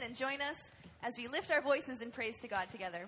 and join us as we lift our voices in praise to God together.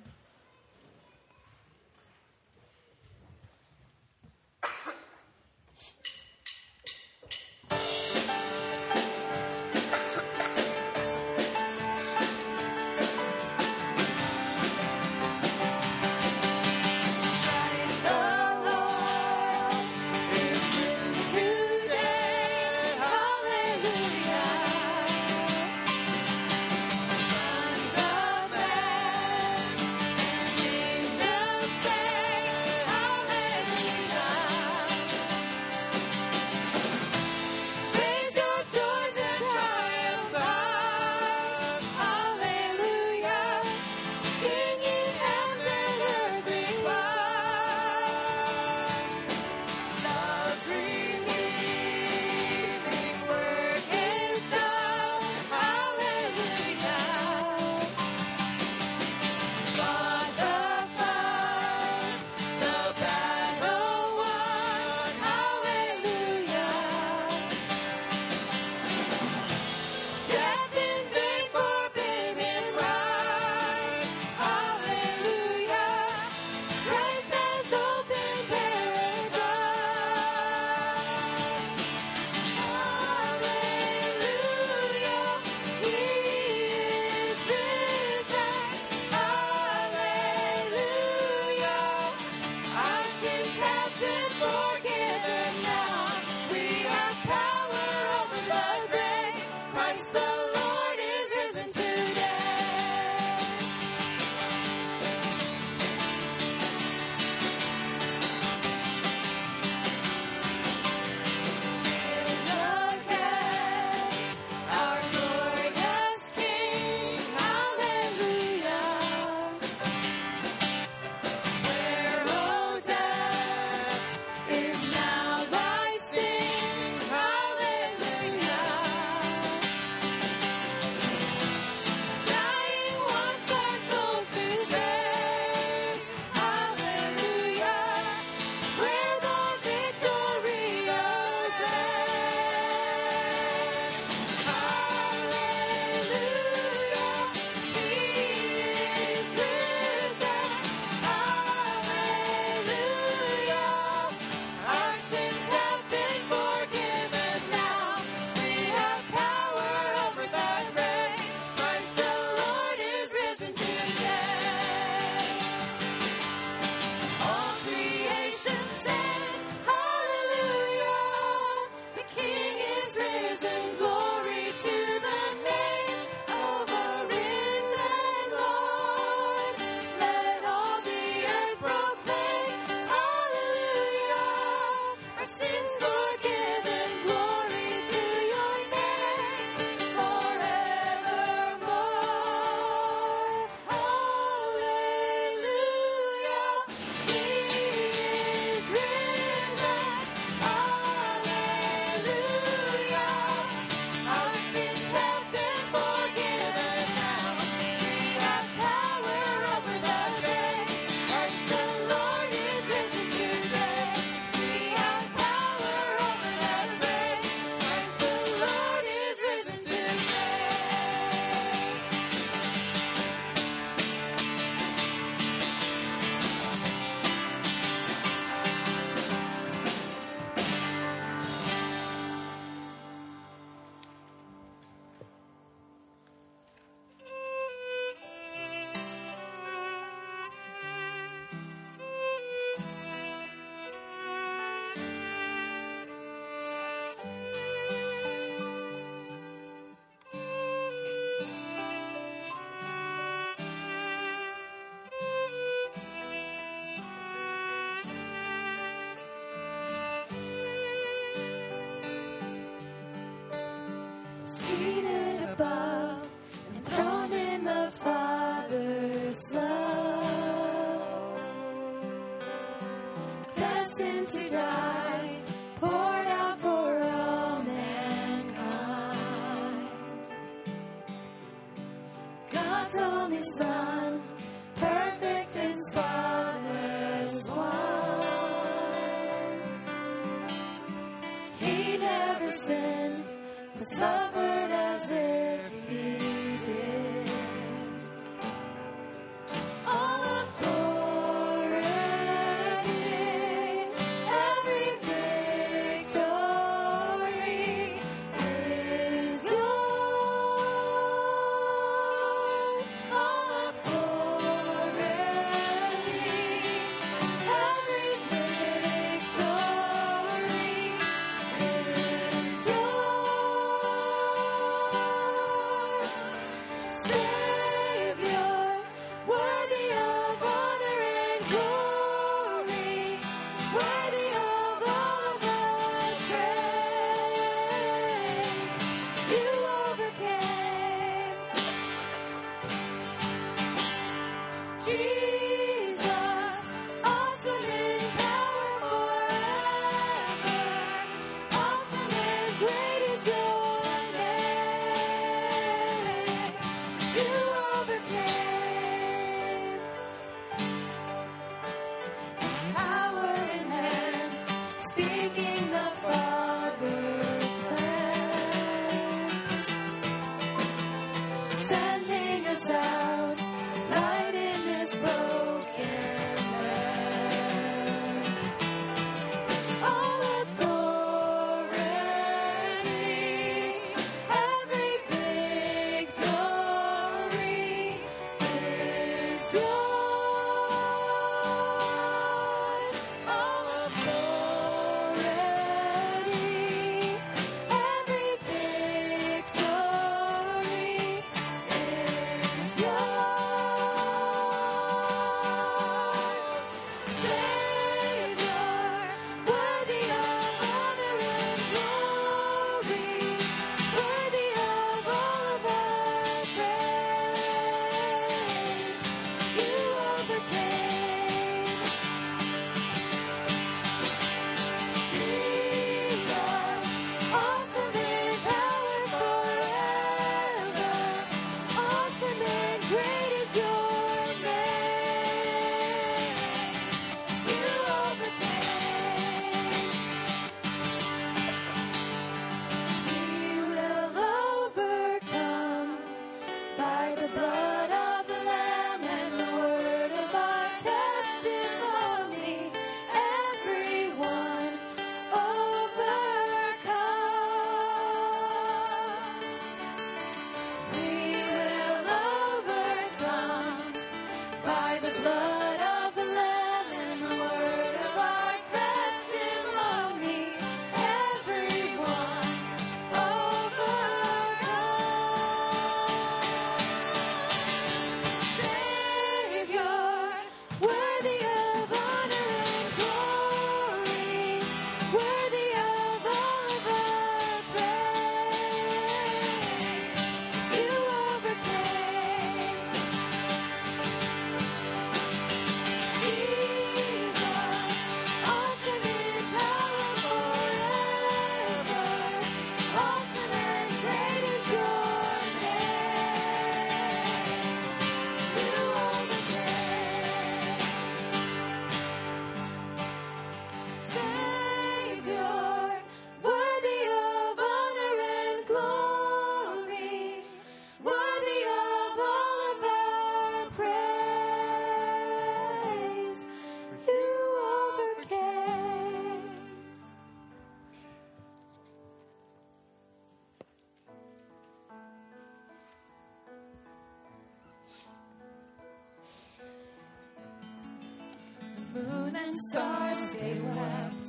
and stars they wept.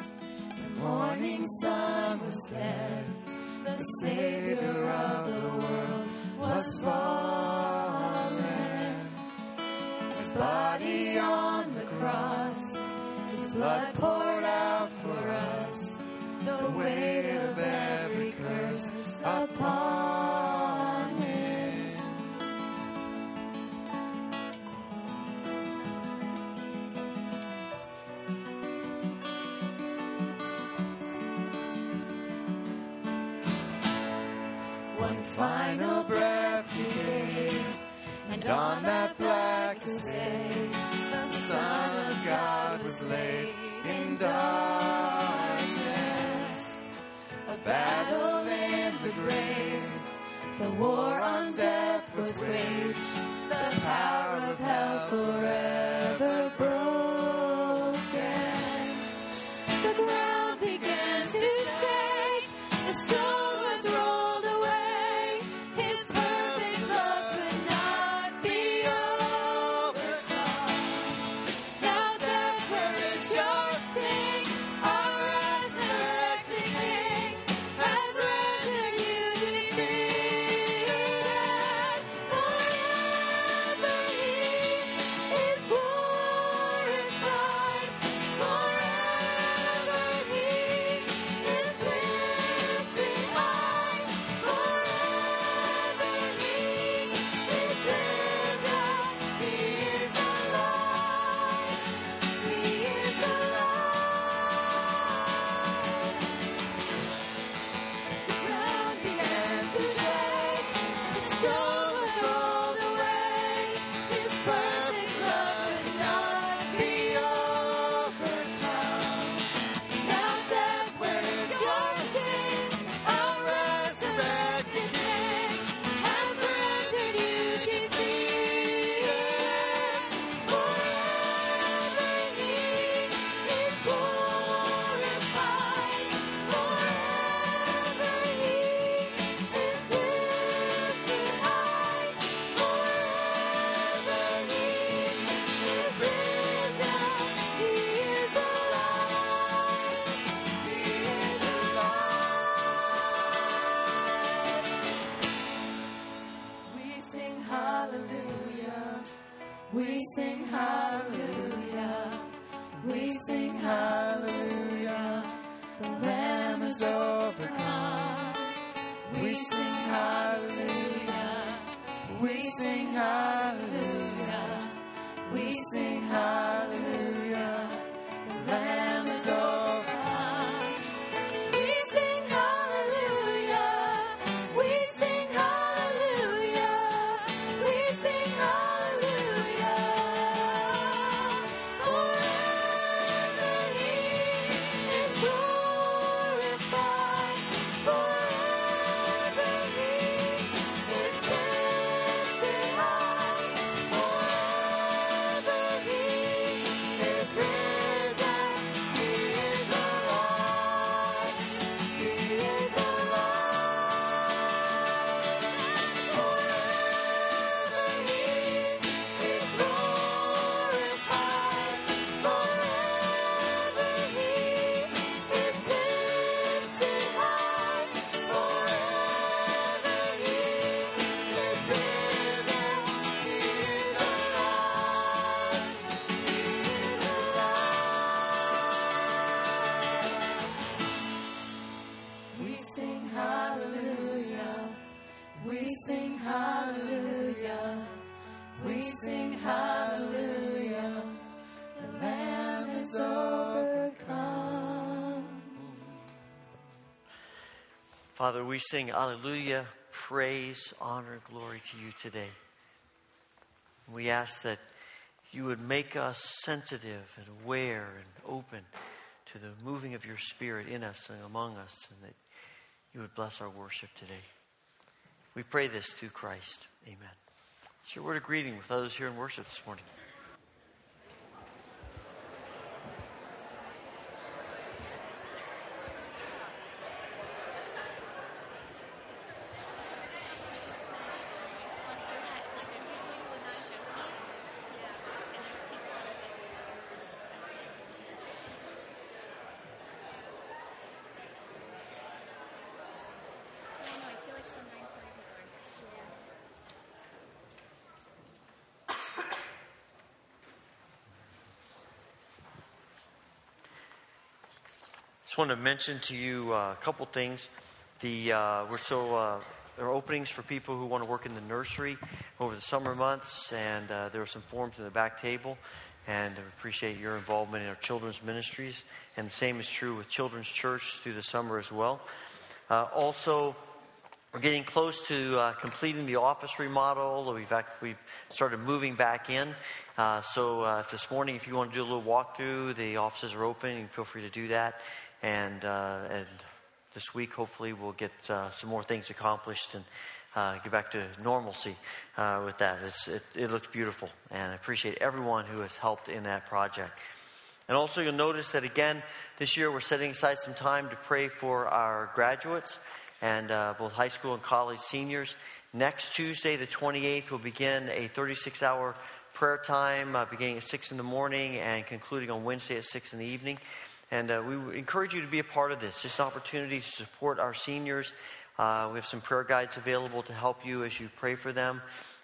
The morning sun was dead. The Savior of the world was fallen. His body on the cross, his blood poured. And on that blackest day, the Son of God was laid in darkness. A battle in the grave, the war on death was waged, the power of hell forever. Father, we sing Alleluia, praise, honor, glory to you today. We ask that you would make us sensitive and aware and open to the moving of your Spirit in us and among us, and that you would bless our worship today. We pray this through Christ. Amen. It's your word of greeting with others here in worship this morning. I just want to mention to you uh, a couple things. The uh, we're so uh, there are openings for people who want to work in the nursery over the summer months, and uh, there are some forms in the back table. And appreciate your involvement in our children's ministries. And the same is true with Children's Church through the summer as well. Uh, also, we're getting close to uh, completing the office remodel. We've, act- we've started moving back in. Uh, so uh, this morning, if you want to do a little walkthrough, the offices are open. You feel free to do that. And, uh, and this week, hopefully, we'll get uh, some more things accomplished and uh, get back to normalcy uh, with that. It, it looks beautiful. And I appreciate everyone who has helped in that project. And also, you'll notice that again, this year we're setting aside some time to pray for our graduates and uh, both high school and college seniors. Next Tuesday, the 28th, we'll begin a 36 hour prayer time uh, beginning at 6 in the morning and concluding on Wednesday at 6 in the evening. And uh, we encourage you to be a part of this. Just an opportunity to support our seniors. Uh, we have some prayer guides available to help you as you pray for them.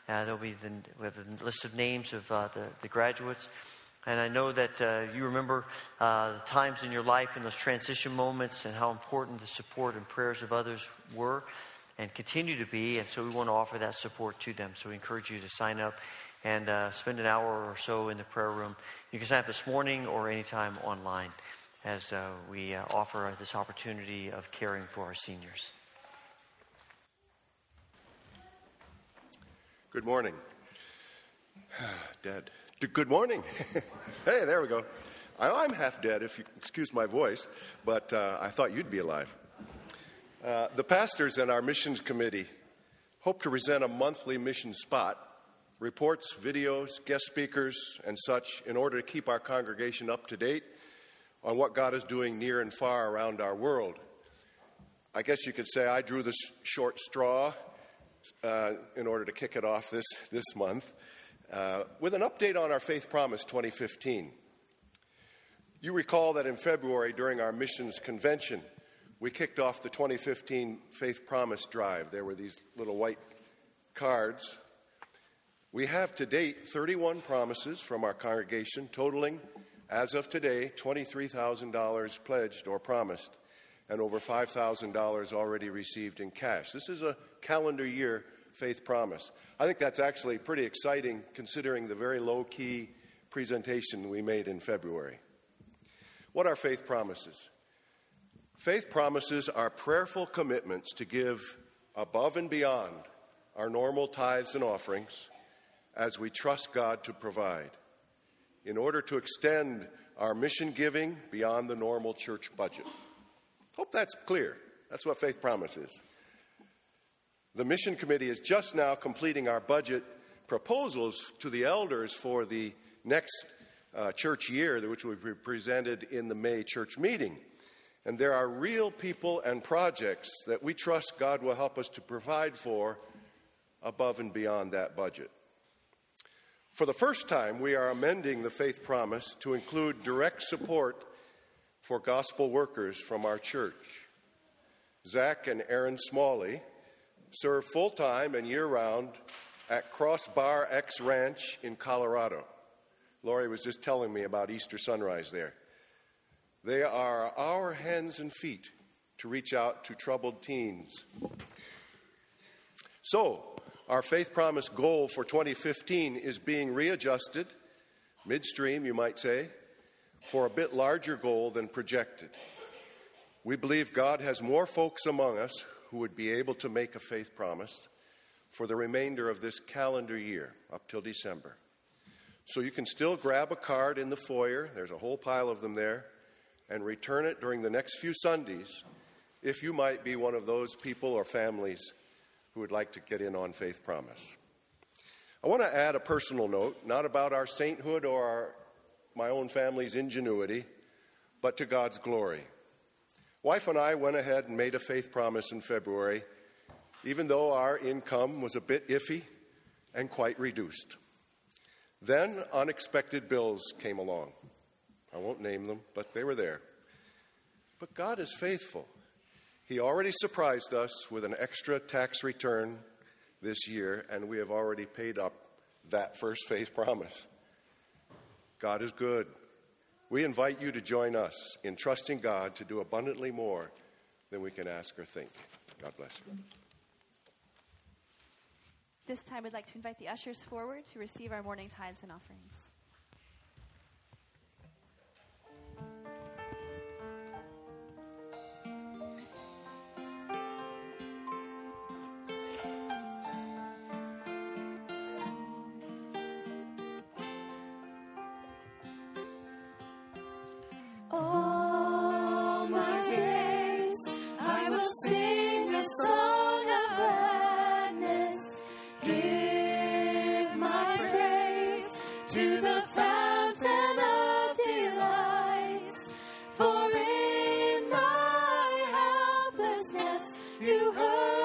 Uh, there'll be the, we have the list of names of uh, the, the graduates. And I know that uh, you remember uh, the times in your life and those transition moments and how important the support and prayers of others were and continue to be. And so we want to offer that support to them. So we encourage you to sign up and uh, spend an hour or so in the prayer room. You can sign up this morning or anytime online as uh, we uh, offer this opportunity of caring for our seniors. Good morning. dead. Good morning. hey, there we go. I'm half dead, if you excuse my voice, but uh, I thought you'd be alive. Uh, the pastors and our missions committee hope to present a monthly mission spot, reports, videos, guest speakers, and such, in order to keep our congregation up to date on what God is doing near and far around our world. I guess you could say I drew the short straw uh, in order to kick it off this, this month uh, with an update on our Faith Promise 2015. You recall that in February, during our missions convention, we kicked off the 2015 Faith Promise Drive. There were these little white cards, We have to date 31 promises from our congregation, totaling, as of today, $23,000 pledged or promised, and over $5,000 already received in cash. This is a calendar year faith promise. I think that's actually pretty exciting considering the very low key presentation we made in February. What are faith promises? Faith promises are prayerful commitments to give above and beyond our normal tithes and offerings as we trust God to provide in order to extend our mission giving beyond the normal church budget. Hope that's clear. That's what faith promises. The mission committee is just now completing our budget proposals to the elders for the next uh, church year, which will be presented in the May church meeting. And there are real people and projects that we trust God will help us to provide for above and beyond that budget. For the first time, we are amending the faith promise to include direct support for gospel workers from our church. Zach and Aaron Smalley serve full time and year round at Crossbar X Ranch in Colorado. Lori was just telling me about Easter sunrise there. They are our hands and feet to reach out to troubled teens. So, our faith promise goal for 2015 is being readjusted, midstream, you might say, for a bit larger goal than projected. We believe God has more folks among us who would be able to make a faith promise for the remainder of this calendar year up till December. So you can still grab a card in the foyer, there's a whole pile of them there, and return it during the next few Sundays if you might be one of those people or families who would like to get in on Faith Promise. I want to add a personal note, not about our sainthood or our, my own family's ingenuity, but to God's glory. Wife and I went ahead and made a faith promise in February, even though our income was a bit iffy and quite reduced. Then unexpected bills came along. I won't name them, but they were there. But God is faithful. He already surprised us with an extra tax return this year, and we have already paid up that first faith promise. God is good. We invite you to join us in trusting God to do abundantly more than we can ask or think. God bless you. This time, I'd like to invite the ushers forward to receive our morning tithes and offerings. you heard.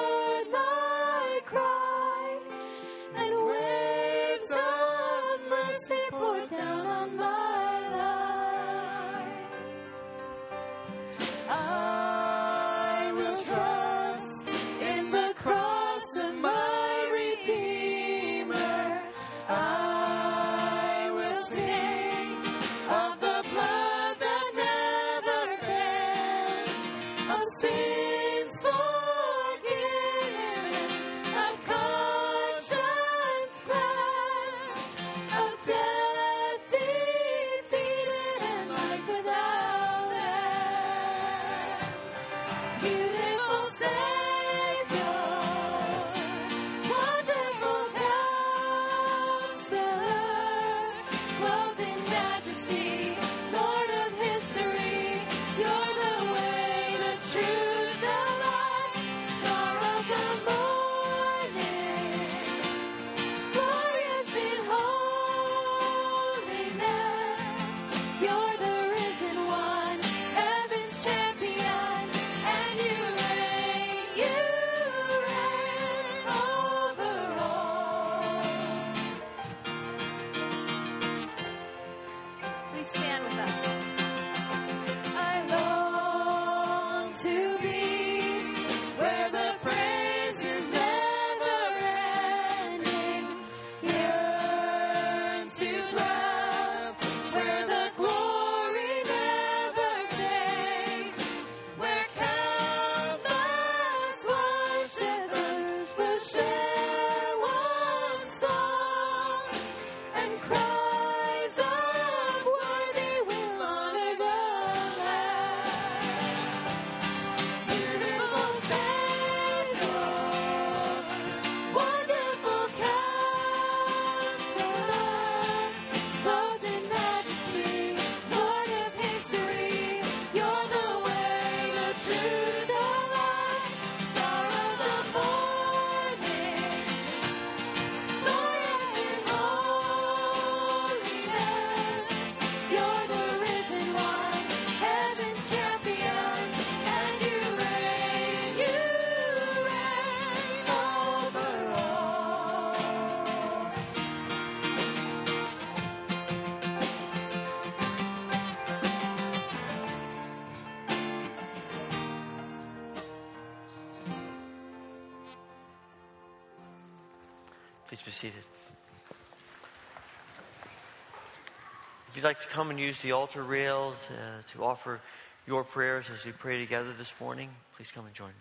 Like to come and use the altar rail uh, to offer your prayers as we pray together this morning, please come and join me.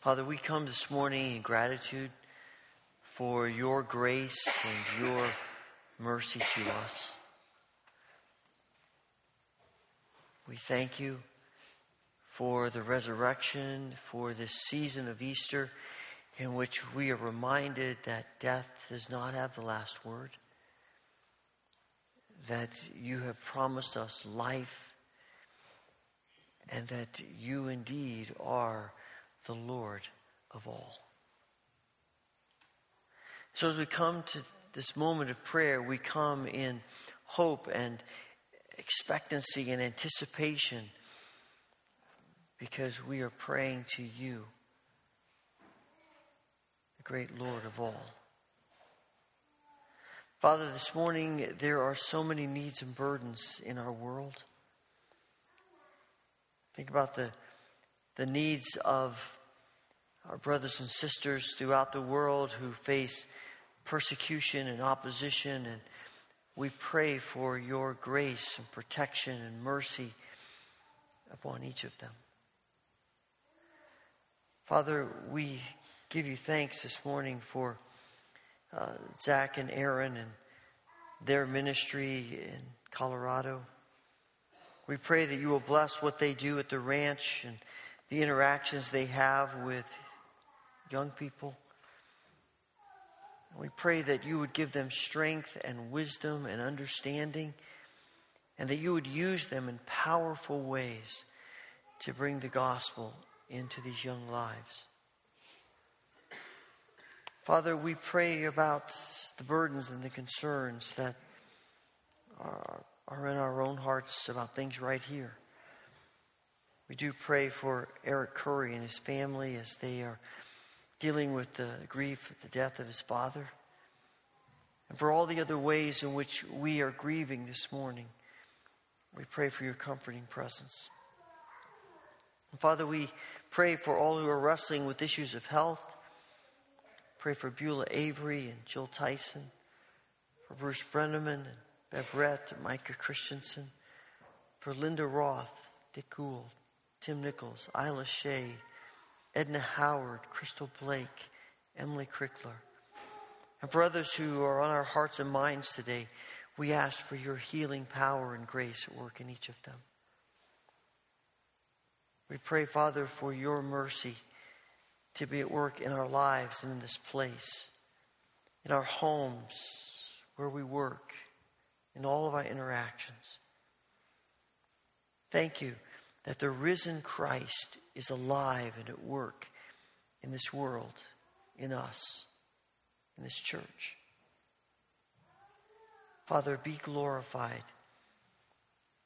Father, we come this morning in gratitude for your grace and your mercy to us. We thank you for the resurrection, for this season of Easter in which we are reminded that death does not have the last word, that you have promised us life, and that you indeed are the Lord of all. So, as we come to this moment of prayer, we come in hope and expectancy and anticipation because we are praying to you, the great Lord of all. Father, this morning there are so many needs and burdens in our world. Think about the, the needs of our brothers and sisters throughout the world who face persecution and opposition. And we pray for your grace and protection and mercy upon each of them. Father, we give you thanks this morning for uh, Zach and Aaron and their ministry in Colorado. We pray that you will bless what they do at the ranch and the interactions they have with young people. We pray that you would give them strength and wisdom and understanding, and that you would use them in powerful ways to bring the gospel into these young lives. Father, we pray about the burdens and the concerns that are, are in our own hearts about things right here. We do pray for Eric Curry and his family as they are dealing with the grief of the death of his father, and for all the other ways in which we are grieving this morning. We pray for your comforting presence. And Father, we pray for all who are wrestling with issues of health. Pray for Beulah Avery and Jill Tyson, for Bruce Brenneman and Bev Rett and Micah Christensen, for Linda Roth, Dick Gould, Tim Nichols, Isla Shea, Edna Howard, Crystal Blake, Emily Crickler. And for others who are on our hearts and minds today, we ask for your healing power and grace at work in each of them. We pray, Father, for your mercy to be at work in our lives and in this place, in our homes, where we work, in all of our interactions. Thank you that the risen Christ is alive and at work in this world, in us, in this church. Father, be glorified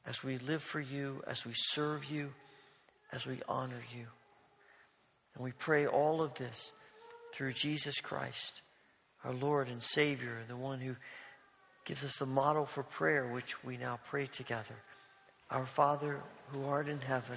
as we live for you, as we serve you, as we honor you. And we pray all of this through Jesus Christ, our Lord and Savior, the one who gives us the model for prayer, which we now pray together. Our Father who art in heaven,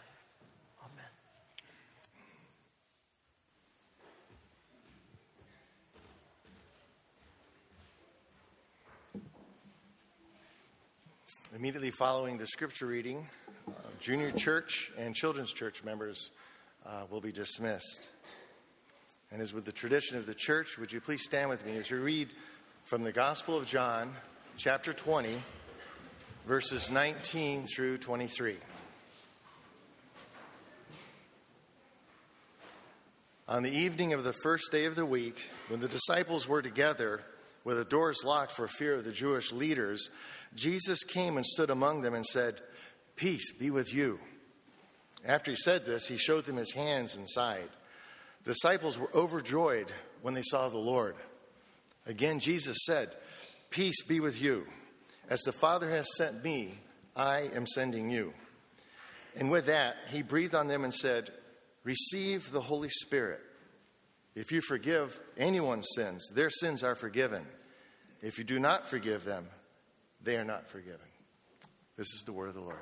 Immediately following the scripture reading, uh, junior church and children's church members uh, will be dismissed. And as with the tradition of the church, would you please stand with me as we read from the Gospel of John, chapter 20, verses 19 through 23. On the evening of the first day of the week, when the disciples were together with the doors locked for fear of the Jewish leaders, Jesus came and stood among them and said, Peace be with you. After he said this, he showed them his hands and side. The disciples were overjoyed when they saw the Lord. Again, Jesus said, Peace be with you. As the Father has sent me, I am sending you. And with that, he breathed on them and said, Receive the Holy Spirit. If you forgive anyone's sins, their sins are forgiven. If you do not forgive them, they are not forgiven. This is the word of the Lord.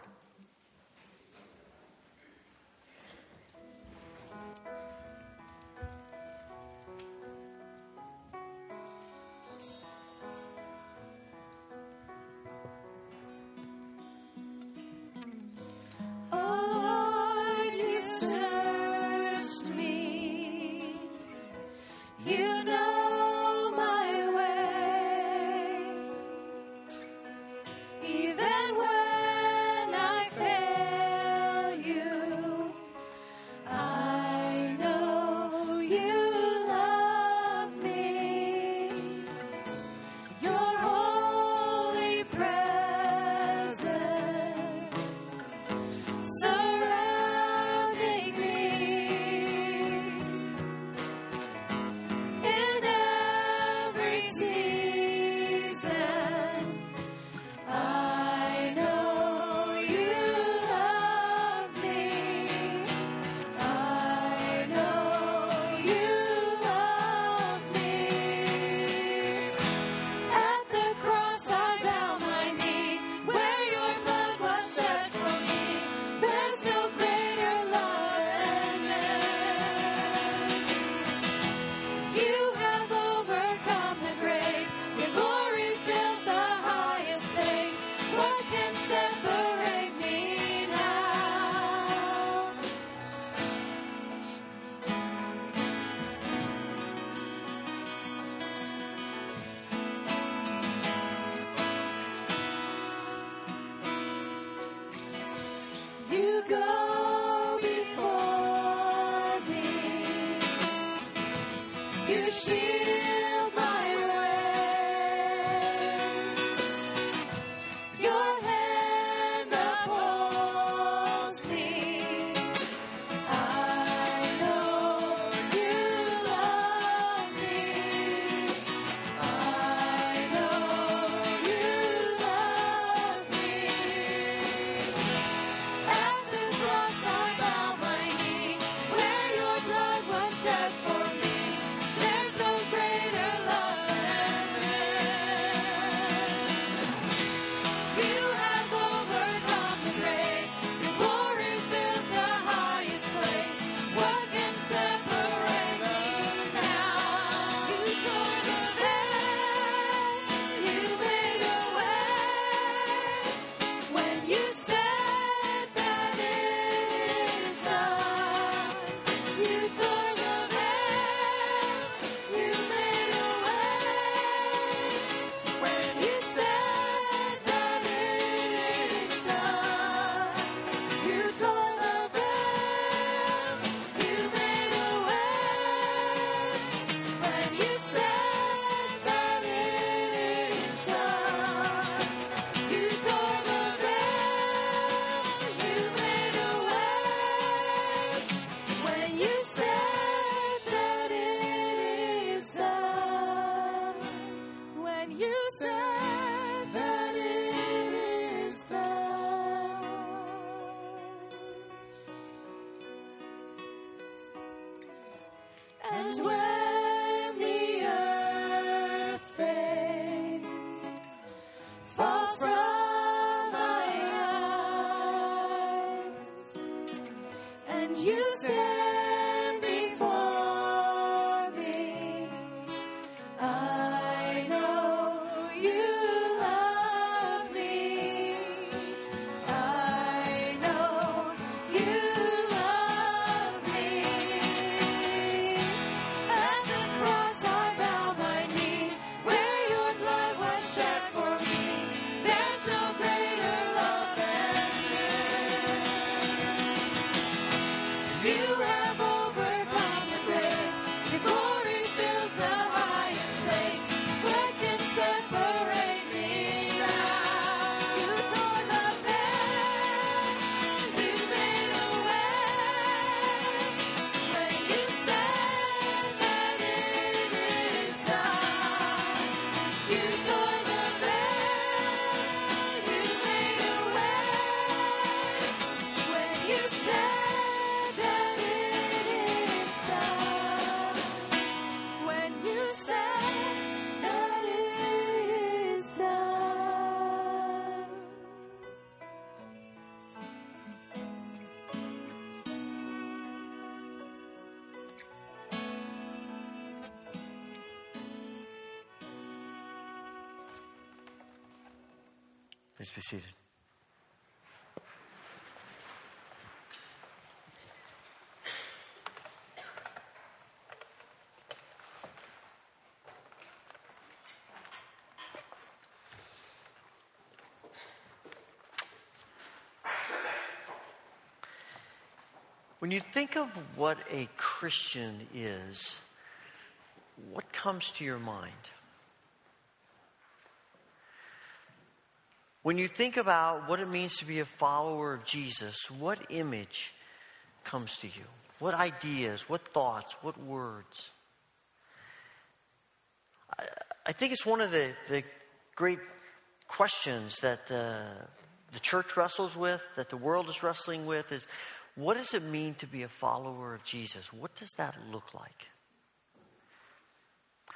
Please be seated. When you think of what a Christian is, what comes to your mind? When you think about what it means to be a follower of Jesus, what image comes to you? What ideas, what thoughts, what words? I, I think it's one of the, the great questions that the, the church wrestles with, that the world is wrestling with, is what does it mean to be a follower of Jesus? What does that look like?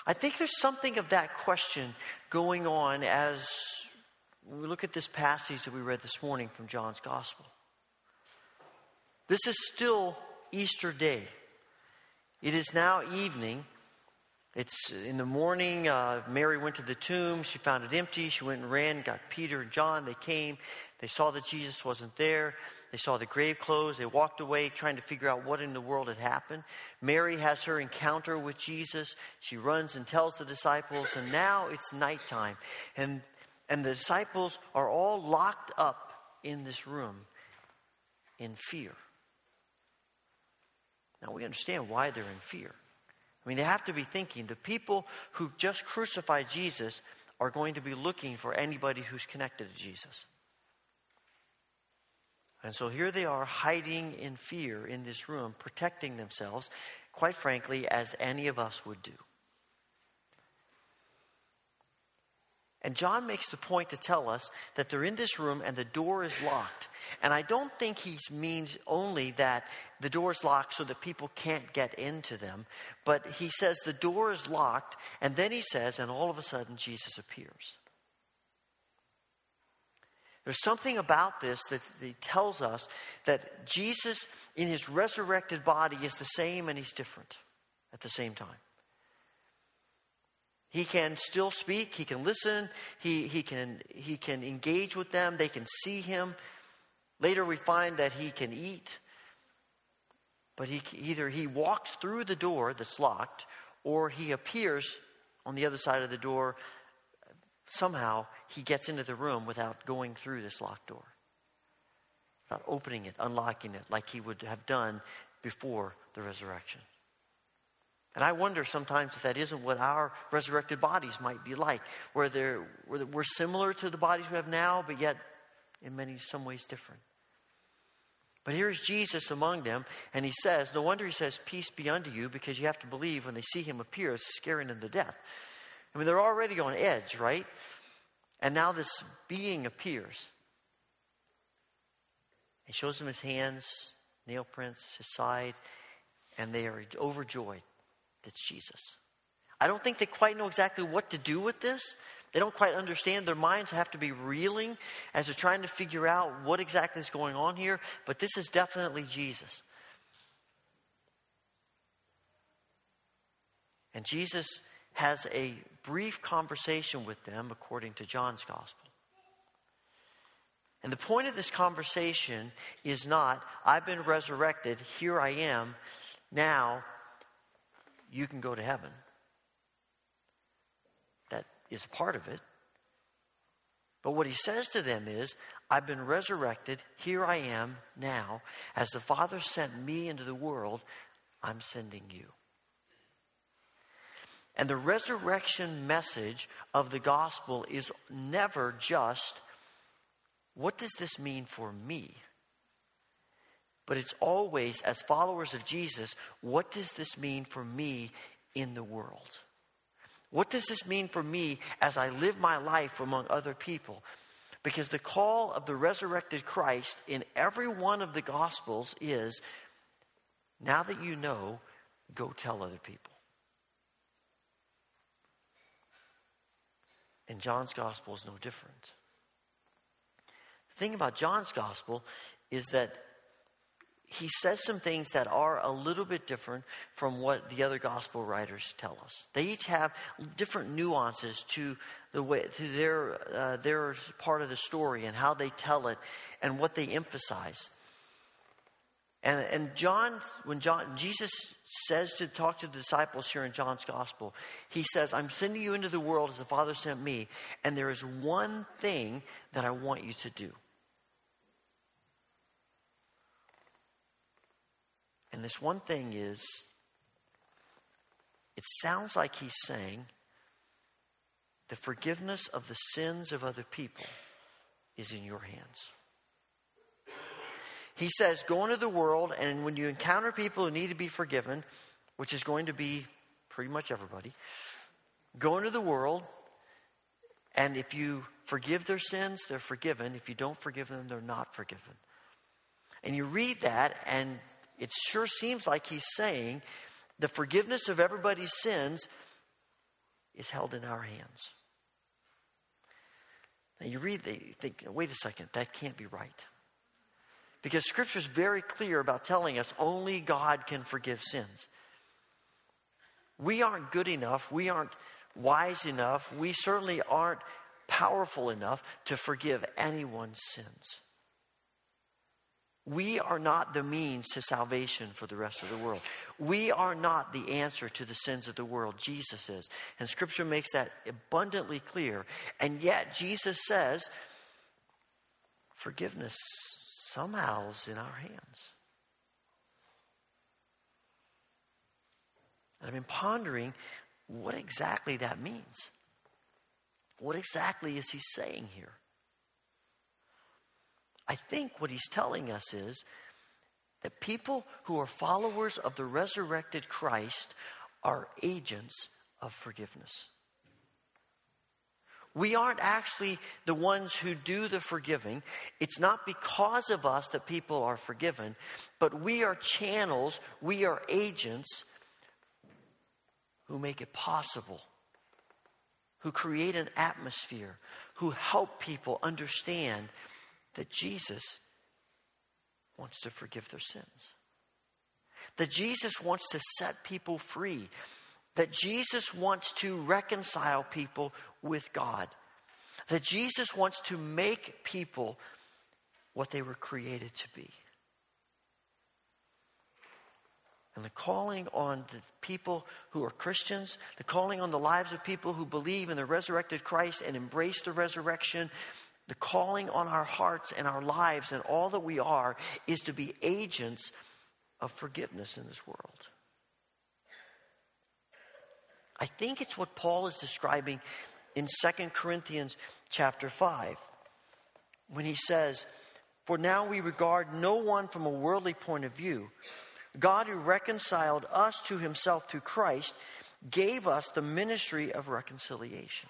I think there's something of that question going on as we look at this passage that we read this morning from John's Gospel. This is still Easter Day. It is now evening. It's in the morning. Uh, Mary went to the tomb. She found it empty. She went and ran, got Peter and John. They came. They saw that Jesus wasn't there. They saw the grave closed. They walked away trying to figure out what in the world had happened. Mary has her encounter with Jesus. She runs and tells the disciples, and now it's nighttime. And, and the disciples are all locked up in this room in fear. Now we understand why they're in fear. I mean, they have to be thinking the people who just crucified Jesus are going to be looking for anybody who's connected to Jesus. And so here they are hiding in fear in this room, protecting themselves, quite frankly, as any of us would do. And John makes the point to tell us that they're in this room and the door is locked. And I don't think he means only that the door is locked so that people can't get into them, but he says the door is locked, and then he says, and all of a sudden Jesus appears. There's something about this that he tells us that Jesus, in his resurrected body, is the same and he's different at the same time. He can still speak, he can listen, he, he, can, he can engage with them, they can see him. Later, we find that he can eat, but he, either he walks through the door that's locked or he appears on the other side of the door somehow he gets into the room without going through this locked door, without opening it, unlocking it, like he would have done before the resurrection. And I wonder sometimes if that isn't what our resurrected bodies might be like, where, where we're similar to the bodies we have now, but yet in many some ways different. But here's Jesus among them, and he says, No wonder he says, Peace be unto you, because you have to believe when they see him appear, it's scaring them to death. I mean, they're already on edge, right? And now this being appears. He shows them his hands, nail prints, his side, and they are overjoyed. It's Jesus. I don't think they quite know exactly what to do with this. They don't quite understand. Their minds have to be reeling as they're trying to figure out what exactly is going on here. But this is definitely Jesus. And Jesus has a brief conversation with them, according to John's gospel. And the point of this conversation is not, I've been resurrected, here I am, now you can go to heaven. That is part of it. But what he says to them is, I've been resurrected, here I am now. As the Father sent me into the world, I'm sending you. And the resurrection message of the gospel is never just, what does this mean for me? But it's always, as followers of Jesus, what does this mean for me in the world? What does this mean for me as I live my life among other people? Because the call of the resurrected Christ in every one of the Gospels is now that you know, go tell other people. And John's gospel is no different. The thing about John's gospel is that he says some things that are a little bit different from what the other gospel writers tell us. They each have different nuances to the way to their uh, their part of the story and how they tell it and what they emphasize. And, and John, when John, Jesus says to talk to the disciples here in John's gospel, he says, I'm sending you into the world as the Father sent me, and there is one thing that I want you to do. And this one thing is, it sounds like he's saying, the forgiveness of the sins of other people is in your hands. He says, Go into the world, and when you encounter people who need to be forgiven, which is going to be pretty much everybody, go into the world, and if you forgive their sins, they're forgiven. If you don't forgive them, they're not forgiven. And you read that, and it sure seems like he's saying the forgiveness of everybody's sins is held in our hands. Now you read, they think, wait a second, that can't be right. Because Scripture is very clear about telling us only God can forgive sins. We aren't good enough. We aren't wise enough. We certainly aren't powerful enough to forgive anyone's sins. We are not the means to salvation for the rest of the world. We are not the answer to the sins of the world. Jesus is. And Scripture makes that abundantly clear. And yet, Jesus says, forgiveness somehow is in our hands. And I've been pondering what exactly that means. What exactly is he saying here? I think what he's telling us is that people who are followers of the resurrected Christ are agents of forgiveness. We aren't actually the ones who do the forgiving. It's not because of us that people are forgiven, but we are channels, we are agents who make it possible, who create an atmosphere, who help people understand that Jesus wants to forgive their sins. That Jesus wants to set people free. That Jesus wants to reconcile people with God. That Jesus wants to make people what they were created to be. And the calling on the people who are Christians, the calling on the lives of people who believe in the resurrected Christ and embrace the resurrection, the calling on our hearts and our lives and all that we are is to be agents of forgiveness in this world. I think it's what Paul is describing in 2 Corinthians chapter 5 when he says, For now we regard no one from a worldly point of view. God, who reconciled us to himself through Christ, gave us the ministry of reconciliation.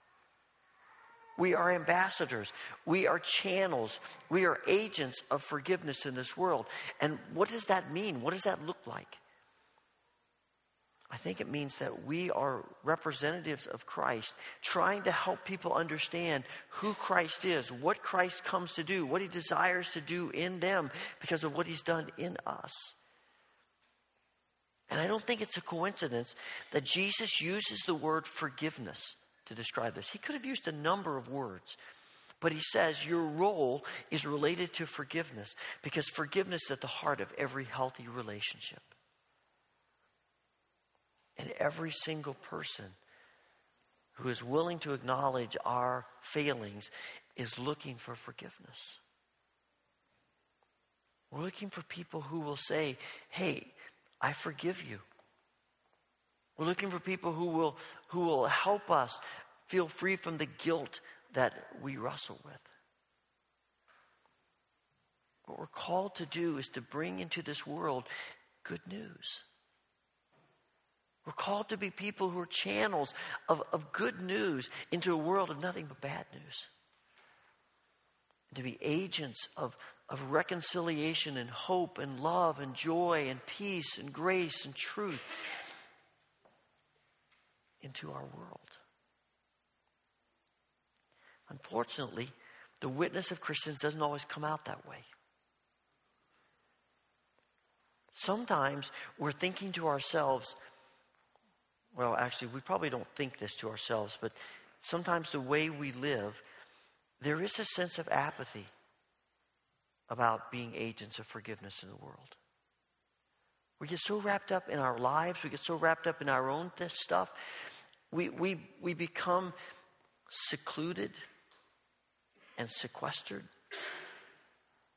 We are ambassadors. We are channels. We are agents of forgiveness in this world. And what does that mean? What does that look like? I think it means that we are representatives of Christ, trying to help people understand who Christ is, what Christ comes to do, what he desires to do in them because of what he's done in us. And I don't think it's a coincidence that Jesus uses the word forgiveness to describe this. He could have used a number of words, but he says your role is related to forgiveness because forgiveness is at the heart of every healthy relationship. And every single person who is willing to acknowledge our failings is looking for forgiveness. We're looking for people who will say, Hey, I forgive you. We're looking for people who will, who will help us feel free from the guilt that we wrestle with. What we're called to do is to bring into this world good news. We're called to be people who are channels of, of good news into a world of nothing but bad news. To be agents of, of reconciliation and hope and love and joy and peace and grace and truth into our world. Unfortunately, the witness of Christians doesn't always come out that way. Sometimes we're thinking to ourselves, well, actually, we probably don't think this to ourselves, but sometimes the way we live, there is a sense of apathy about being agents of forgiveness in the world. We get so wrapped up in our lives, we get so wrapped up in our own th- stuff, we, we, we become secluded and sequestered.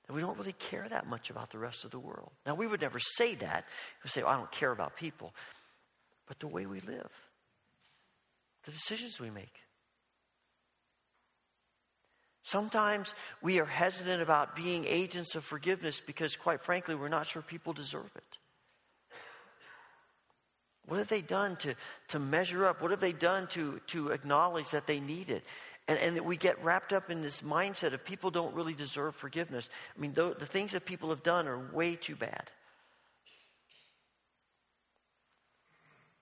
And we don't really care that much about the rest of the world. Now, we would never say that. We say, oh, I don't care about people. But the way we live, the decisions we make. Sometimes we are hesitant about being agents of forgiveness because, quite frankly, we're not sure people deserve it. What have they done to, to measure up? What have they done to, to acknowledge that they need it? And, and we get wrapped up in this mindset of people don't really deserve forgiveness. I mean, the, the things that people have done are way too bad.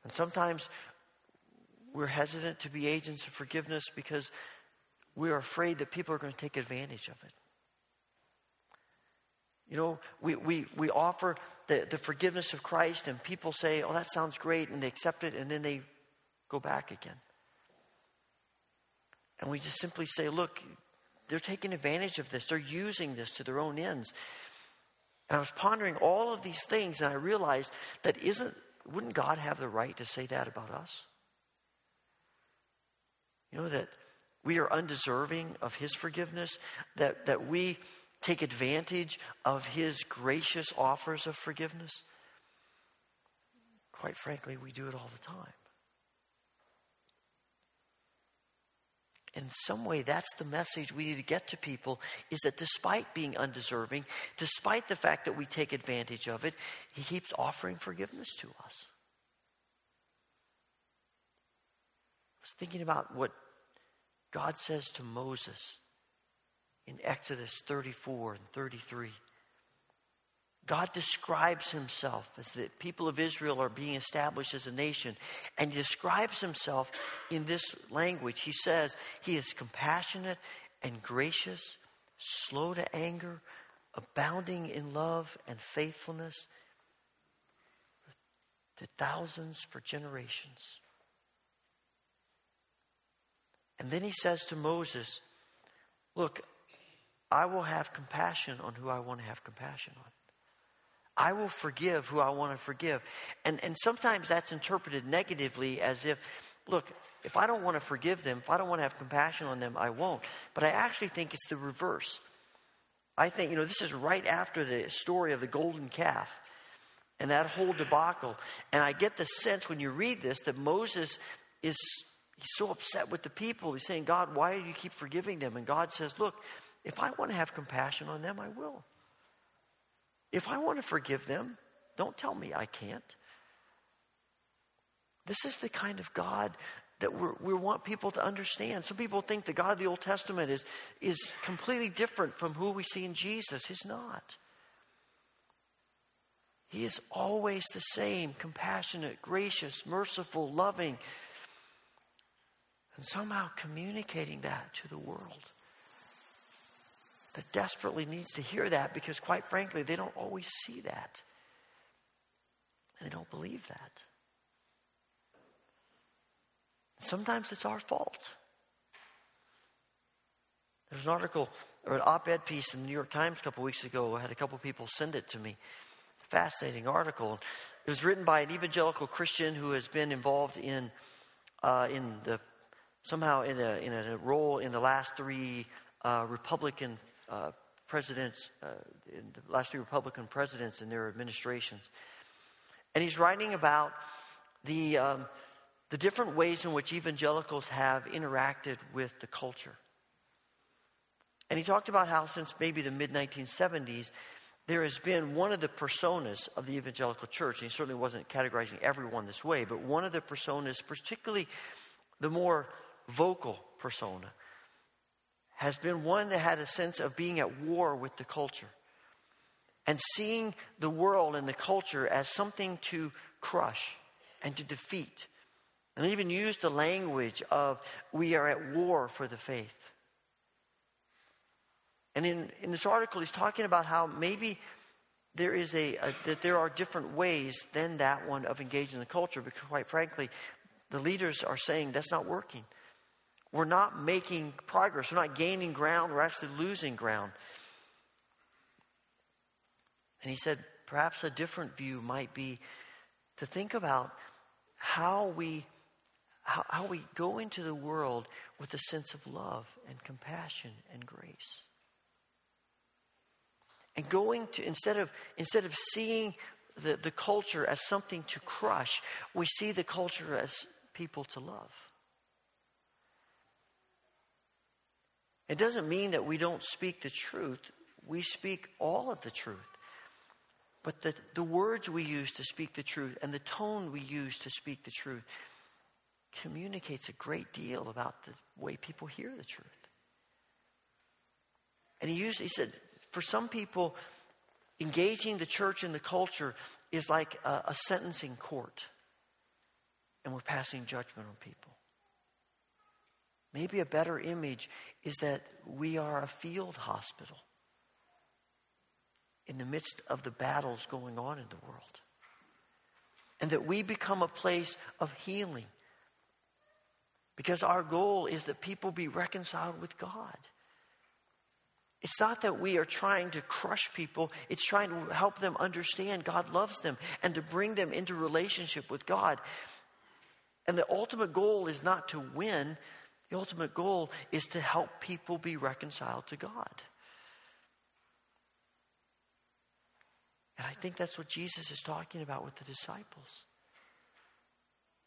And sometimes we're hesitant to be agents of forgiveness because we're afraid that people are going to take advantage of it. You know, we, we, we offer the, the forgiveness of Christ, and people say, Oh, that sounds great, and they accept it, and then they go back again. And we just simply say, Look, they're taking advantage of this, they're using this to their own ends. And I was pondering all of these things, and I realized that isn't, wouldn't God have the right to say that about us? You know, that we are undeserving of His forgiveness, that, that we take advantage of His gracious offers of forgiveness? Quite frankly, we do it all the time. in some way that's the message we need to get to people is that despite being undeserving despite the fact that we take advantage of it he keeps offering forgiveness to us i was thinking about what god says to moses in Exodus 34 and 33. God describes himself as the people of Israel are being established as a nation, and he describes himself in this language. He says he is compassionate and gracious, slow to anger, abounding in love and faithfulness to thousands for generations. And then he says to Moses, Look, I will have compassion on who I want to have compassion on. I will forgive who I want to forgive. And, and sometimes that's interpreted negatively as if, look, if I don't want to forgive them, if I don't want to have compassion on them, I won't. But I actually think it's the reverse. I think, you know, this is right after the story of the golden calf and that whole debacle. And I get the sense when you read this that Moses is he's so upset with the people. He's saying, God, why do you keep forgiving them? And God says, Look, if I want to have compassion on them, I will. If I want to forgive them, don't tell me I can't. This is the kind of God that we want people to understand. Some people think the God of the Old Testament is, is completely different from who we see in Jesus. He's not. He is always the same compassionate, gracious, merciful, loving, and somehow communicating that to the world that desperately needs to hear that because, quite frankly, they don't always see that. And they don't believe that. Sometimes it's our fault. There's an article or an op ed piece in the New York Times a couple weeks ago. I had a couple people send it to me. Fascinating article. It was written by an evangelical Christian who has been involved in, uh, in the somehow in a, in a role in the last three uh, Republican uh, presidents, uh, in the last three Republican presidents and their administrations. And he's writing about the, um, the different ways in which evangelicals have interacted with the culture. And he talked about how, since maybe the mid 1970s, there has been one of the personas of the evangelical church, and he certainly wasn't categorizing everyone this way, but one of the personas, particularly the more vocal persona, has been one that had a sense of being at war with the culture and seeing the world and the culture as something to crush and to defeat. And even used the language of, we are at war for the faith. And in, in this article, he's talking about how maybe there is a, a, that there are different ways than that one of engaging the culture because quite frankly the leaders are saying that's not working we're not making progress. We're not gaining ground. We're actually losing ground. And he said perhaps a different view might be to think about how we how, how we go into the world with a sense of love and compassion and grace. And going to instead of instead of seeing the, the culture as something to crush we see the culture as people to love it doesn't mean that we don't speak the truth. We speak all of the truth. But the, the words we use to speak the truth and the tone we use to speak the truth communicates a great deal about the way people hear the truth. And he used he said for some people, engaging the church in the culture is like a, a sentencing court, and we're passing judgment on people. Maybe a better image is that we are a field hospital in the midst of the battles going on in the world. And that we become a place of healing. Because our goal is that people be reconciled with God. It's not that we are trying to crush people, it's trying to help them understand God loves them and to bring them into relationship with God. And the ultimate goal is not to win, the ultimate goal is to help people be reconciled to God. And I think that's what Jesus is talking about with the disciples.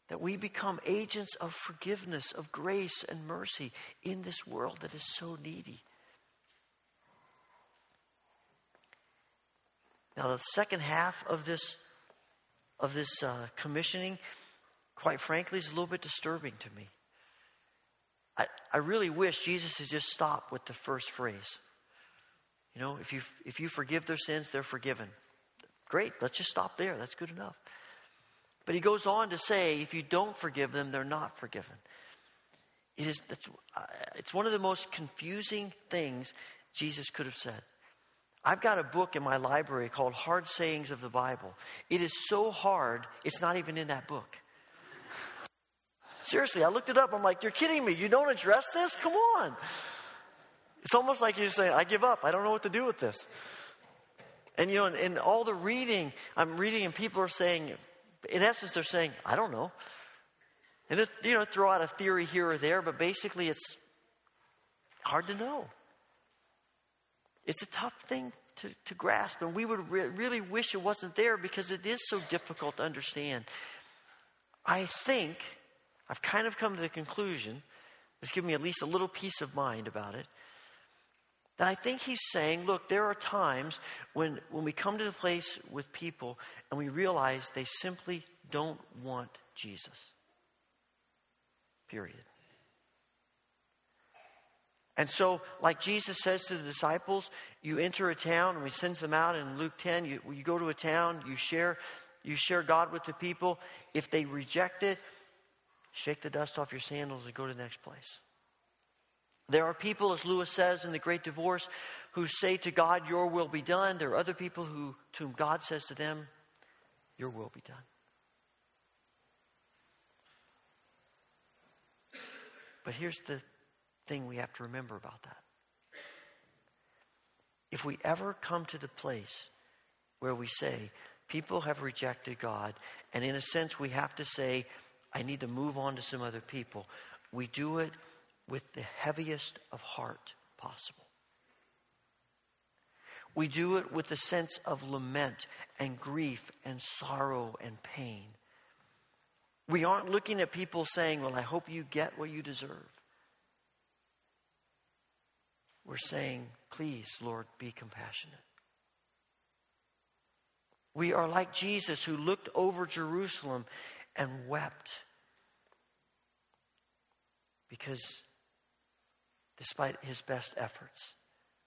That we become agents of forgiveness, of grace and mercy in this world that is so needy. Now, the second half of this, of this uh, commissioning, quite frankly, is a little bit disturbing to me. I, I really wish Jesus had just stopped with the first phrase. You know, if you, if you forgive their sins, they're forgiven. Great, let's just stop there. That's good enough. But he goes on to say, if you don't forgive them, they're not forgiven. It is, uh, it's one of the most confusing things Jesus could have said. I've got a book in my library called Hard Sayings of the Bible. It is so hard, it's not even in that book. Seriously, I looked it up. I'm like, you're kidding me. You don't address this? Come on. It's almost like you're saying, I give up. I don't know what to do with this. And, you know, in, in all the reading, I'm reading, and people are saying, in essence, they're saying, I don't know. And, it, you know, throw out a theory here or there, but basically it's hard to know. It's a tough thing to, to grasp, and we would re- really wish it wasn't there because it is so difficult to understand. I think I've kind of come to the conclusion, it's given me at least a little peace of mind about it, that I think he's saying, look, there are times when, when we come to the place with people and we realize they simply don't want Jesus. Period. And so, like Jesus says to the disciples, you enter a town, and he sends them out in Luke 10. You, you go to a town, you share, you share God with the people. If they reject it, shake the dust off your sandals and go to the next place. There are people, as Lewis says in The Great Divorce, who say to God, Your will be done. There are other people who, to whom God says to them, Your will be done. But here's the thing we have to remember about that. If we ever come to the place where we say, people have rejected God, and in a sense we have to say, I need to move on to some other people, we do it with the heaviest of heart possible. We do it with a sense of lament and grief and sorrow and pain. We aren't looking at people saying, Well, I hope you get what you deserve. we're saying, please, Lord, be compassionate. We are like Jesus who looked over Jerusalem and wept. Because despite his best efforts,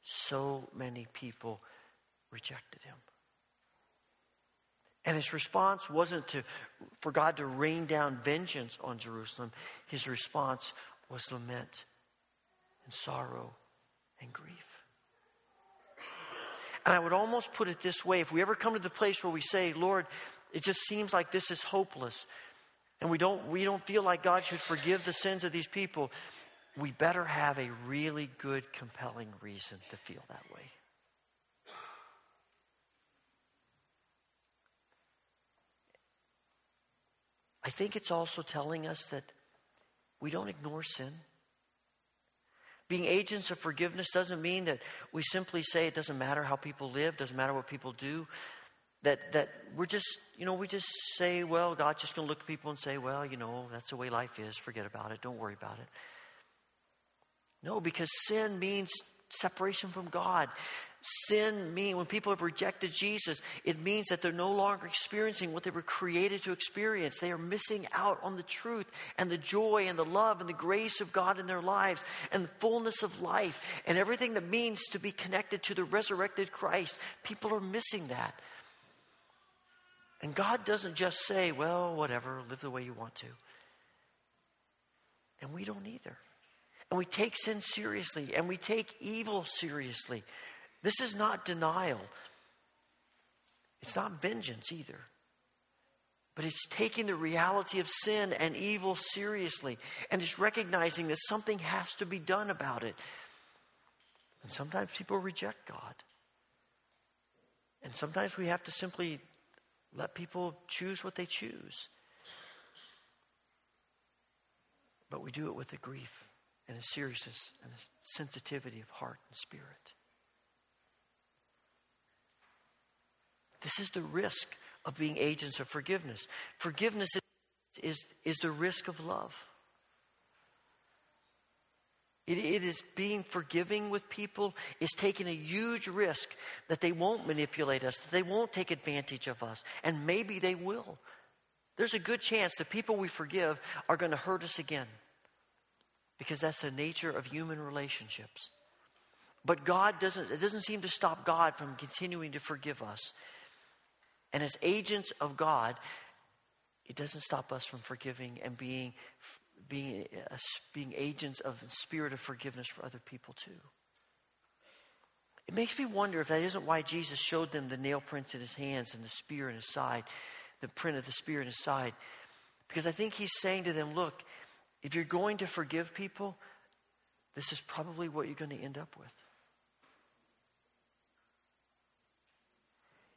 so many people rejected him. And his response wasn't to, for God to rain down vengeance on Jerusalem. His response was lament and sorrow and grief. And I would almost put it this way if we ever come to the place where we say, Lord, it just seems like this is hopeless, and we don't, we don't feel like God should forgive the sins of these people, we better have a really good, compelling reason to feel that way. I think it's also telling us that we don't ignore sin. Being agents of forgiveness doesn't mean that we simply say it doesn't matter how people live, doesn't matter what people do. That, that we're just, you know, we just say, well, God's just going to look at people and say, well, you know, that's the way life is. Forget about it. Don't worry about it. No, because sin means separation from God. Sin means when people have rejected Jesus, it means that they're no longer experiencing what they were created to experience. They are missing out on the truth and the joy and the love and the grace of God in their lives and the fullness of life and everything that means to be connected to the resurrected Christ. People are missing that. And God doesn't just say, well, whatever, live the way you want to. And we don't either. And we take sin seriously and we take evil seriously. This is not denial, it's not vengeance either. But it's taking the reality of sin and evil seriously. And it's recognizing that something has to be done about it. And sometimes people reject God. And sometimes we have to simply let people choose what they choose. But we do it with a grief and a seriousness and a sensitivity of heart and spirit. This is the risk of being agents of forgiveness. Forgiveness is, is, is the risk of love. It, it is being forgiving with people, is taking a huge risk that they won't manipulate us, that they won't take advantage of us, and maybe they will. There's a good chance that people we forgive are going to hurt us again because that's the nature of human relationships. But God doesn't, it doesn't seem to stop God from continuing to forgive us. And as agents of God, it doesn't stop us from forgiving and being, being, being agents of the spirit of forgiveness for other people too. It makes me wonder if that isn't why Jesus showed them the nail prints in his hands and the spear in his side, the print of the spear in his side. Because I think he's saying to them, look, if you're going to forgive people, this is probably what you're going to end up with.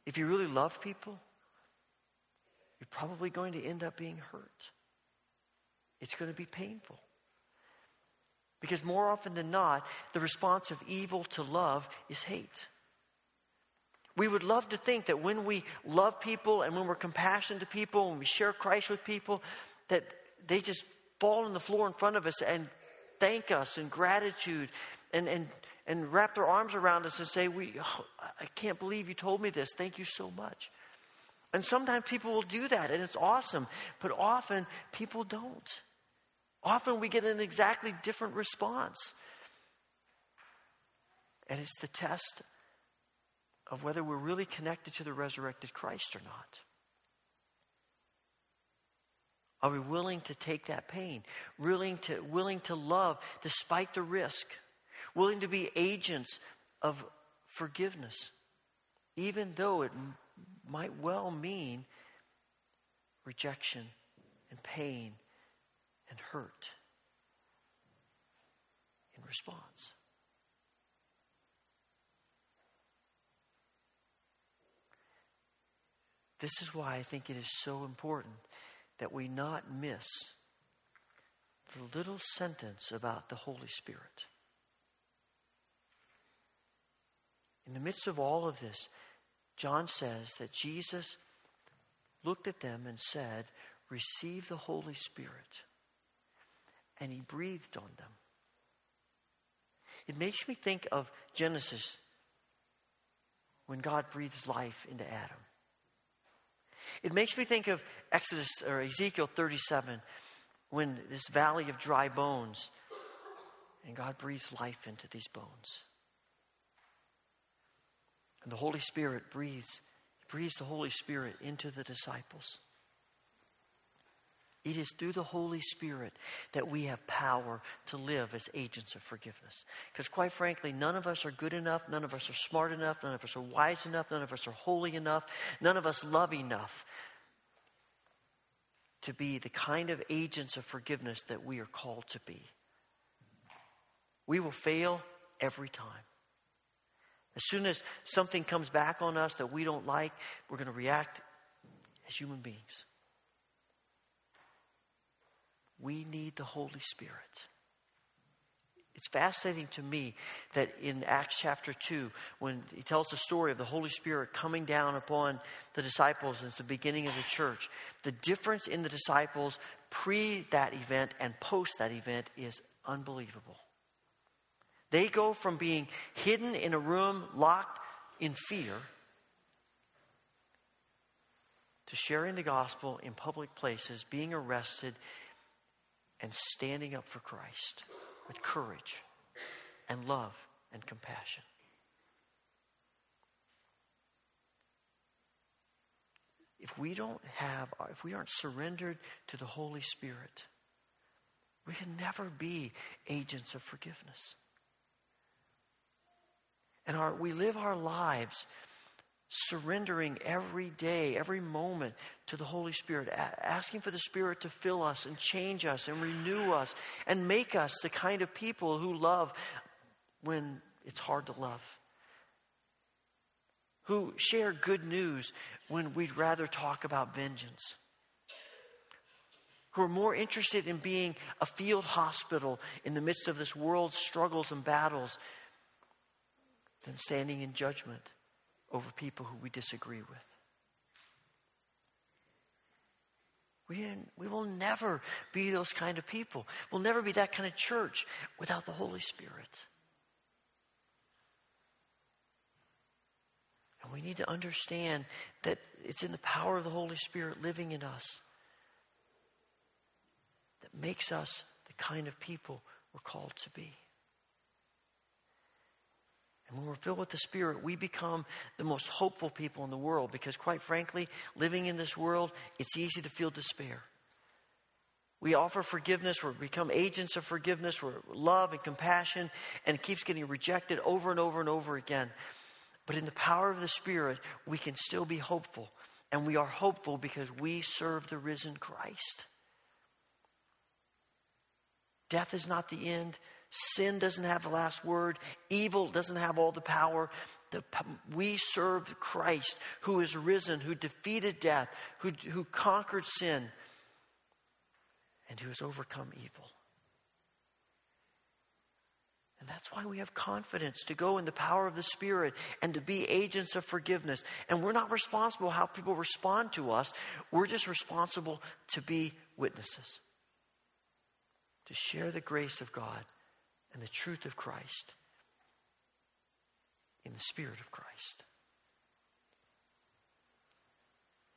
If you really love people, you're probably going to end up being hurt. It's going to be painful. Because more often than not, the response of evil to love is hate. We would love to think that when we love people and when we're compassionate to people, when we share Christ with people, that they just fall on the floor in front of us and thank us in gratitude and, and, and wrap their arms around us and say, we, oh, I can't believe you told me this. Thank you so much. And sometimes people will do that, and it's awesome. But often people don't. Often we get an exactly different response. And it's the test of whether we're really connected to the resurrected Christ or not. Are we willing to take that pain? Willing to, willing to love despite the risk? Willing to be agents of forgiveness, even though it m- might well mean rejection and pain and hurt in response. This is why I think it is so important that we not miss the little sentence about the Holy Spirit. In the midst of all of this, John says that Jesus looked at them and said, Receive the Holy Spirit. And he breathed on them. It makes me think of Genesis when God breathes life into Adam. It makes me think of Exodus or Ezekiel 37 when this valley of dry bones and God breathes life into these bones. And the Holy Spirit breathes, breathes the Holy Spirit into the disciples. It is through the Holy Spirit that we have power to live as agents of forgiveness. Because, quite frankly, none of us are good enough, none of us are smart enough, none of us are wise enough, none of us are holy enough, none of us love enough to be the kind of agents of forgiveness that we are called to be. We will fail every time. As soon as something comes back on us that we don't like, we're going to react as human beings. We need the Holy Spirit. It's fascinating to me that in Acts chapter 2, when he tells the story of the Holy Spirit coming down upon the disciples since the beginning of the church, the difference in the disciples pre that event and post that event is unbelievable. They go from being hidden in a room, locked in fear, to sharing the gospel in public places, being arrested, and standing up for Christ with courage and love and compassion. If we don't have, if we aren't surrendered to the Holy Spirit, we can never be agents of forgiveness. And our, we live our lives surrendering every day, every moment to the Holy Spirit, a- asking for the Spirit to fill us and change us and renew us and make us the kind of people who love when it's hard to love, who share good news when we'd rather talk about vengeance. Who are more interested in being a field hospital in the midst of this world's struggles and battles than standing in judgment over people who we disagree with. We, we will never be those kind of people. We'll never be that kind of church without the Holy Spirit. And we need to understand that it's in the power of the Holy Spirit living in us that makes us the kind of people we're called to be. And when we're filled with the Spirit, we become the most hopeful people in the world because, quite frankly, living in this world, it's easy to feel despair. We offer forgiveness, we become agents of forgiveness, we're love and compassion, and it keeps getting rejected over and over and over again. But in the power of the Spirit, we can still be hopeful. And we are hopeful because we serve the risen Christ. Death is not the end. Sin doesn't have the last word. Evil doesn't have all the power. The, we serve Christ who is risen, who defeated death, who, who conquered sin, and who has overcome evil. And that's why we have confidence to go in the power of the Spirit and to be agents of forgiveness. And we're not responsible how people respond to us, we're just responsible to be witnesses, to share the grace of God and the truth of Christ in the Spirit of Christ.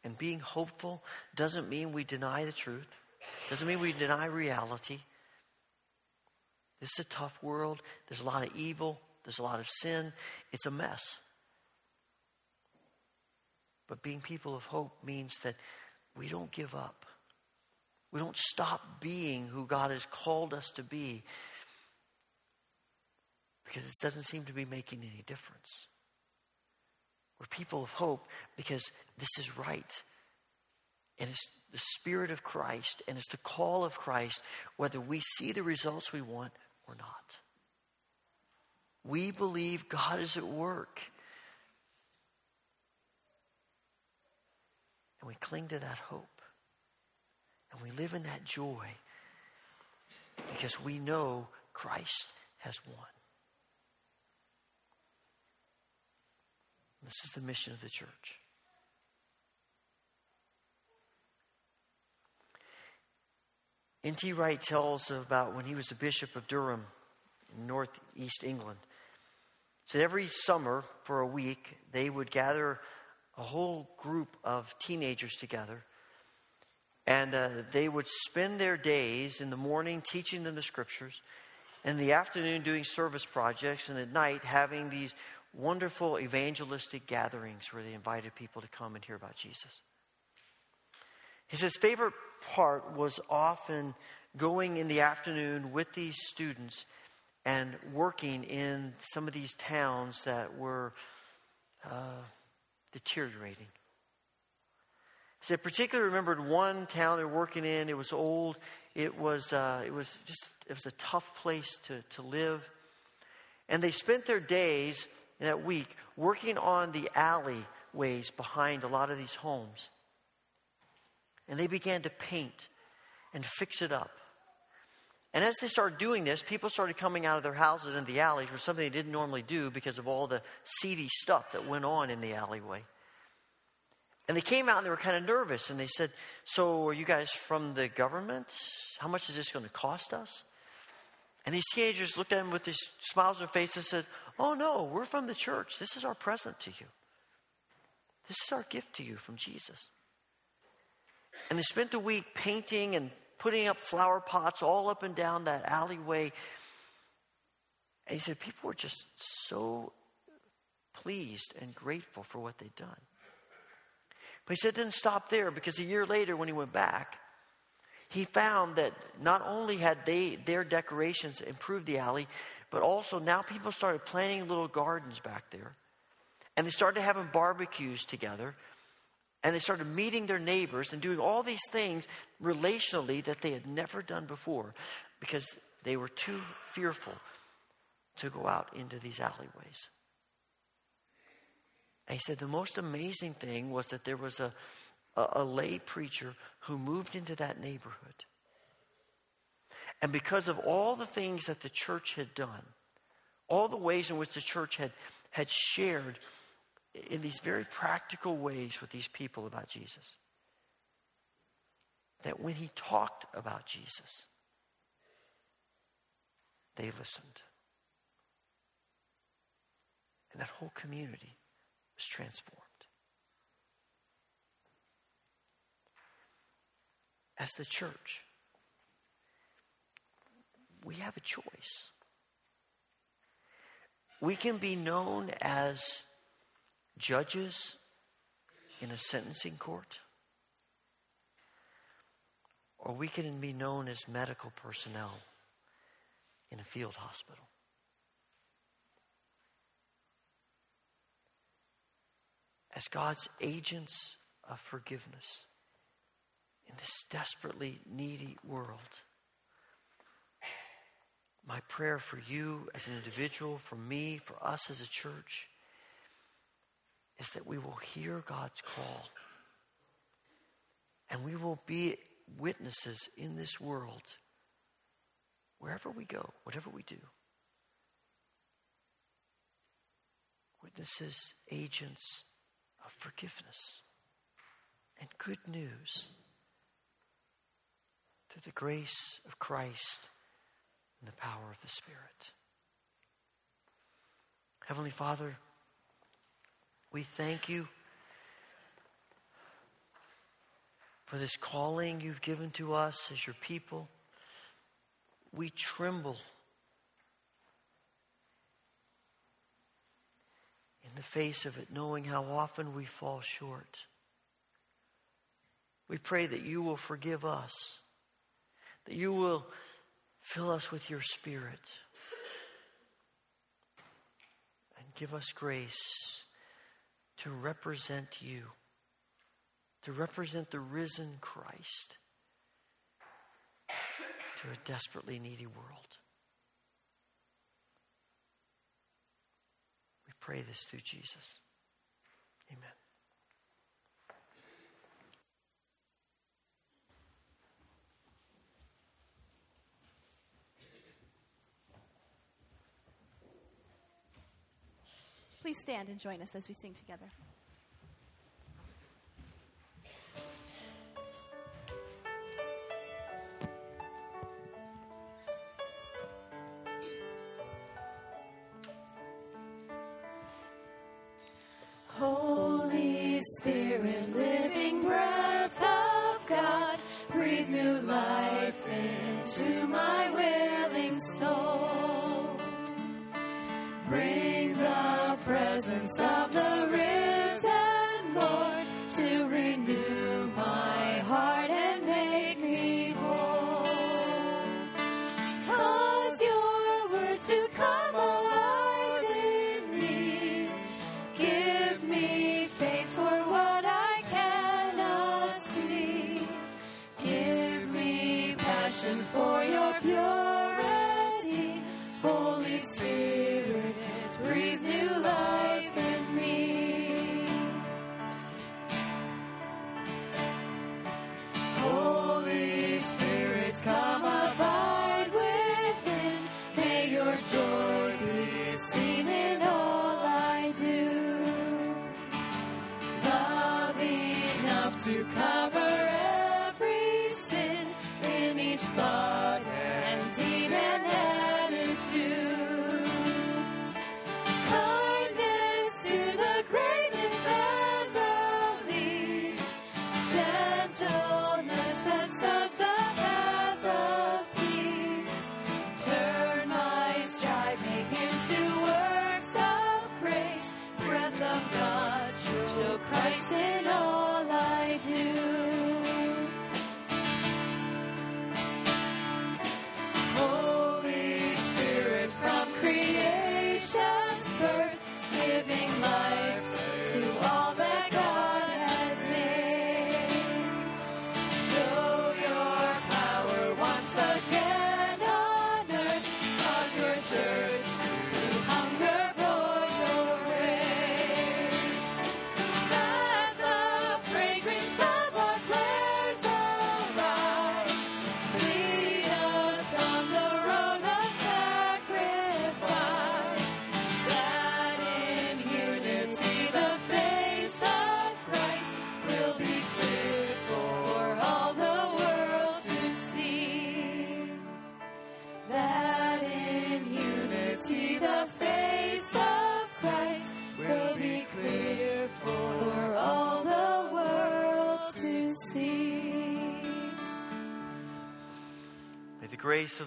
And being hopeful doesn't mean we deny the truth, doesn't mean we deny reality. This is a tough world. There's a lot of evil, there's a lot of sin. It's a mess. But being people of hope means that we don't give up. We don't stop being who God has called us to be because it doesn't seem to be making any difference. We're people of hope because this is right. And it's the Spirit of Christ and it's the call of Christ, whether we see the results we want or not. We believe God is at work. And we cling to that hope. And we live in that joy because we know Christ has won. This is the mission of the church. N.T. Wright tells about when he was the Bishop of Durham in northeast England. He Said every summer for a week they would gather a whole group of teenagers together. And uh, they would spend their days in the morning teaching them the scriptures, in the afternoon doing service projects, and at night having these wonderful evangelistic gatherings where they invited people to come and hear about Jesus. His favorite part was often going in the afternoon with these students and working in some of these towns that were uh, deteriorating. He said, particularly remembered one town they were working in. It was old. It was, uh, it was just, it was a tough place to, to live. And they spent their days that week working on the alleyways behind a lot of these homes. And they began to paint and fix it up. And as they started doing this, people started coming out of their houses into the alleys, which was something they didn't normally do because of all the seedy stuff that went on in the alleyway. And they came out and they were kind of nervous and they said, So, are you guys from the government? How much is this going to cost us? And these teenagers looked at him with these smiles on their face and said, Oh, no, we're from the church. This is our present to you. This is our gift to you from Jesus. And they spent the week painting and putting up flower pots all up and down that alleyway. And he said people were just so pleased and grateful for what they'd done. But he said it didn't stop there because a year later, when he went back, he found that not only had they their decorations improved the alley, but also now people started planting little gardens back there. And they started having barbecues together and they started meeting their neighbors and doing all these things relationally that they had never done before because they were too fearful to go out into these alleyways. And he said the most amazing thing was that there was a, a, a lay preacher who moved into that neighborhood. And because of all the things that the church had done, all the ways in which the church had, had shared in these very practical ways with these people about Jesus. That when he talked about Jesus, they listened. And that whole community was transformed. As the church, we have a choice. We can be known as judges in a sentencing court, or we can be known as medical personnel in a field hospital. As God's agents of forgiveness in this desperately needy world. My prayer for you as an individual, for me, for us as a church, is that we will hear God's call and we will be witnesses in this world wherever we go, whatever we do. Witnesses, agents of forgiveness and good news through the grace of Christ and the power of the Spirit. Heavenly Father, we thank you for this calling you've given to us as your people. We tremble in the face of it, knowing how often we fall short. We pray that you will forgive us, that you will fill us with your Spirit, and give us grace to represent you, to represent the risen Christ to a desperately needy world. We pray this through Jesus. Please stand and join us as we sing together. to come.